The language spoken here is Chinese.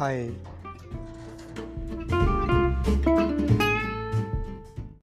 嗨